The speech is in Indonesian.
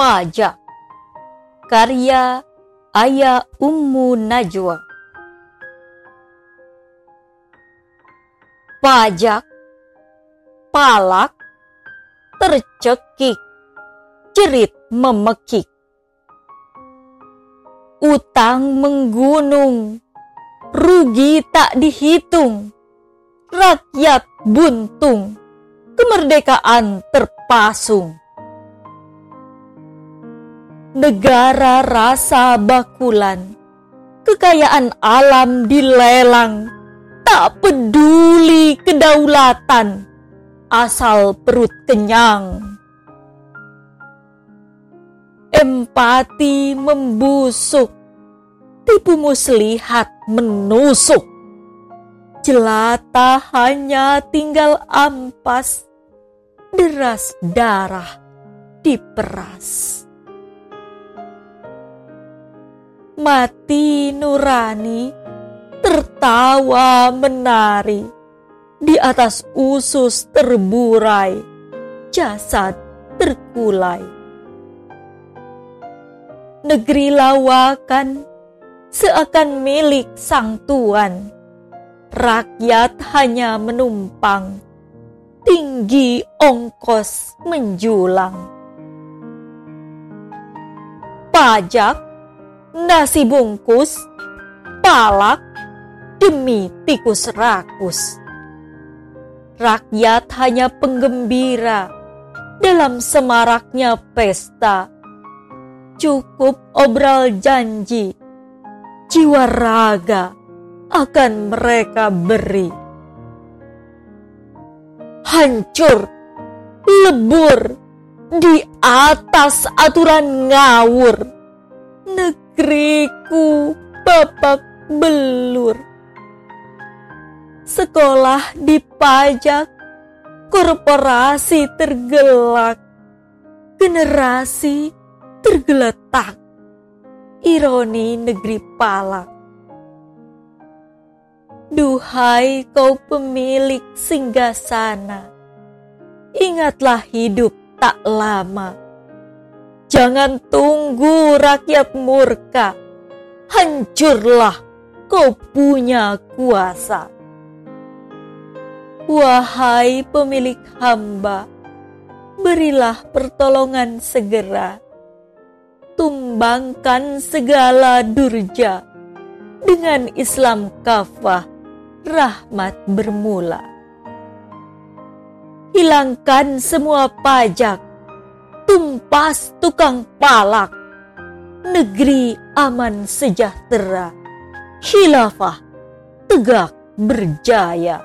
Pajak Karya Ayah Ummu Najwa. Pajak Palak Tercekik Cerit memekik. Utang menggunung Rugi tak dihitung. Rakyat buntung Kemerdekaan terpasung negara rasa bakulan, kekayaan alam dilelang, tak peduli kedaulatan, asal perut kenyang. Empati membusuk, tipu muslihat menusuk. Jelata hanya tinggal ampas, deras darah diperas. Mati nurani, tertawa menari, di atas usus terburai, jasad terkulai. Negeri lawakan seakan milik sang tuan, rakyat hanya menumpang, tinggi ongkos menjulang. Pajak nasi bungkus, palak, demi tikus rakus. Rakyat hanya penggembira dalam semaraknya pesta. Cukup obral janji, jiwa raga akan mereka beri. Hancur, lebur, di atas aturan ngawur. Negeri negeriku babak belur. Sekolah dipajak, korporasi tergelak, generasi tergeletak. Ironi negeri palak. Duhai kau pemilik singgah sana, ingatlah hidup tak lama Jangan tunggu rakyat murka. Hancurlah kau punya kuasa. Wahai pemilik hamba, berilah pertolongan segera. Tumbangkan segala durja dengan Islam kafah, rahmat bermula. Hilangkan semua pajak tumpas tukang palak, negeri aman sejahtera, khilafah tegak berjaya.